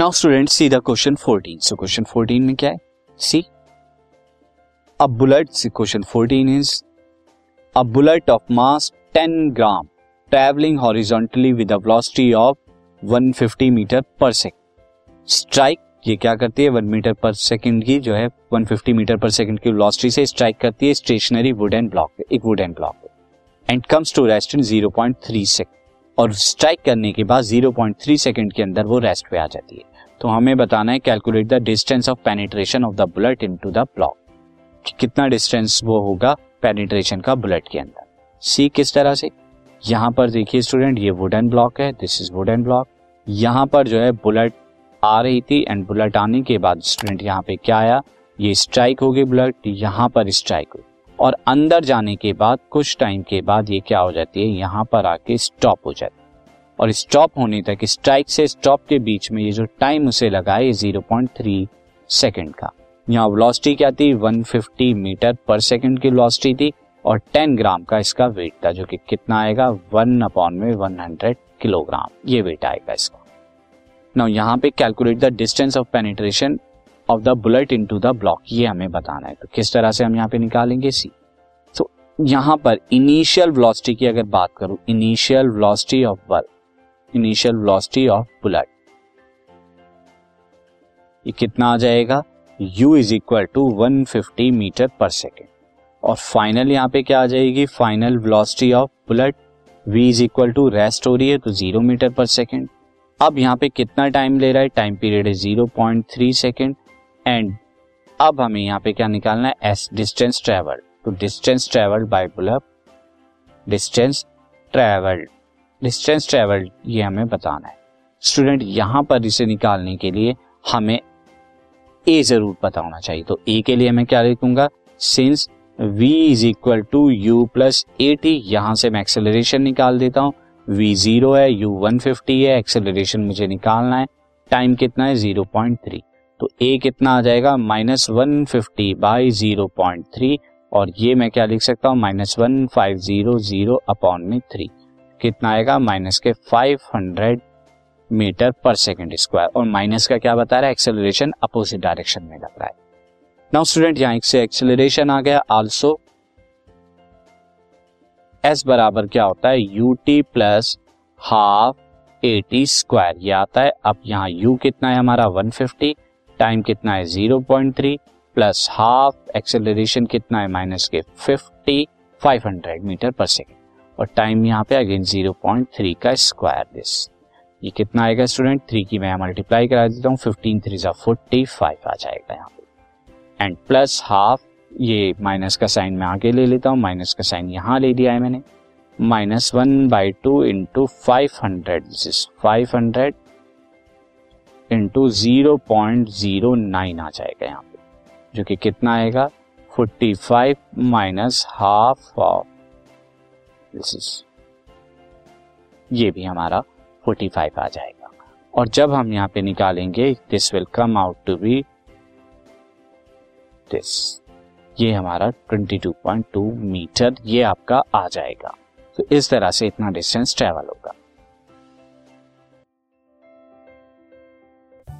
Now student see the question 14 so question 14 में क्या है? See a bullet question 14 is a bullet of mass 10 gram travelling horizontally with a velocity of 150 metre per second strike ये क्या करती है? One metre per second की जो है 150 मीटर पर सेकंड की वेलोसिटी से स्ट्राइक करती है स्टेशनरी वुडन ब्लॉक पे, एक वुडन ब्लॉक पे. And comes to rest in 0.3 second और स्ट्राइक करने के बाद 0.3 सेकंड के अंदर वो रेस्ट पे आ जाती है. तो हमें बताना है calculate the distance of penetration of the bullet into the block कितना डिस्टेंस वो होगा पेनिट्रेशन का बुलेट के अंदर। सी किस तरह से? यहाँ पर देखिए स्टूडेंट ये वुडन ब्लॉक है दिस इज़ वुडन ब्लॉक यहाँ पर जो है बुलेट आ रही थी एंड बुलेट आने के बाद स्टूडेंट यहाँ पे क्या आया? ये स्ट्राइक हो गई बुलेट यहाँ पर स्ट्राइक हुई। और अंदर जाने के बाद, कुछ टाइम के बाद ये क्या हो जाती है? यहाँ पर आके स्टॉप हो जाती है। और स्टॉप होने तक स्ट्राइक से स्टॉप के बीच में ये जो टाइम उसे लगा है ज़ीरो पॉइंट थ्री सेकेंड का। यहाँ वेलोसिटी क्या थी? 150 मीटर पर सेकेंड की वेलोसिटी थी और 10 ग्राम का इसका वेट था, जो कि कितना आएगा? वन अपॉन में 100 किलोग्राम ये वेट आएगा इसका। नाउ यहाँ पे calculate the distance of penetration of the bullet into the block ये हमें बताना है। तो किस तरह से हम यहाँ पे निकालेंगे? सी तो यहाँ पर इनिशियल वेलोसिटी की अगर बात करूँ initial velocity of initial velocity of bullet ये कितना आ जाएगा? U is equal to 150 metre per second और फाइनल यहाँ पे क्या आ जाएगी? Final velocity of bullet v is equal to rest हो रही है तो ज़ीरो मीटर पर सेकेंड अब यहाँ पे कितना टाइम ले रहा है? टाइम पीरियड है zero point three second and अब हमें यहाँ पे क्या निकालना है? एस डिस्टेंस ट्रेवल्ड तो distance travelled by bullet distance travelled distance travelled ये हमें बताना है। स्टूडेंट यहाँ पर इसे निकालने के लिए हमें ए ज़रूर पता होना चाहिए। तो ए के लिए मैं क्या लिखूँगा? Since v is equal to u plus a t यहाँ से मैं एक्सेलरेशन निकाल देता हूँ। V ज़ीरो है, u 150 है एक्सेलरेशन मुझे निकालना है। टाइम कितना है? 0.3 तो a कितना आ जाएगा? Minus one fifty by zero point three और ये मैं क्या लिख सकता हूँ? Minus one five zero zero upon में थ्री कितना आएगा? माइनस के five hundred metre per second square. और माइनस का क्या बता रहा है? एक्सेलरेशन अपोजिट डायरेक्शन में लग रहा है। नाउ स्टूडेंट, यहाँ से एक्सेलरेशन आ गया। आल्सो एस बराबर क्या होता है? U t plus half a t square. ये आता है। अब यहाँ यू कितना है हमारा? 150 टाइम कितना है? 0.3 प्लस हाफ़ एक्सेलरेशन कितना है? माइनस के 50 500 मीटर पर सेकेंड। और टाइम यहाँ पे अगेन 0.3 का स्क्वायर दिस ये कितना आएगा स्टूडेंट थ्री की मैं मल्टीप्लाई करा देता हूँ फिफ्टीन थ्री जा फोर्टी फाइव आ जाएगा यहाँ पे। एंड प्लस हाफ़ ये माइनस का साइन मैं आगे ले लेता हूँ माइनस का साइन यहाँ ले लिया है मैंने। Minus one by two into five hundred this is five hundred into zero point zero nine आ जाएगा यहाँ पे, जो कि कितना आएगा? Forty five minus half of this is ये भी हमारा फोर्टी फाइव आ जाएगा। और जब हम यहाँ पे निकालेंगे this will come out to be this ये हमारा 22.2 मीटर ये आपका आ जाएगा। तो इस तरह से इतना डिस्टेंस ट्रेवल होगा।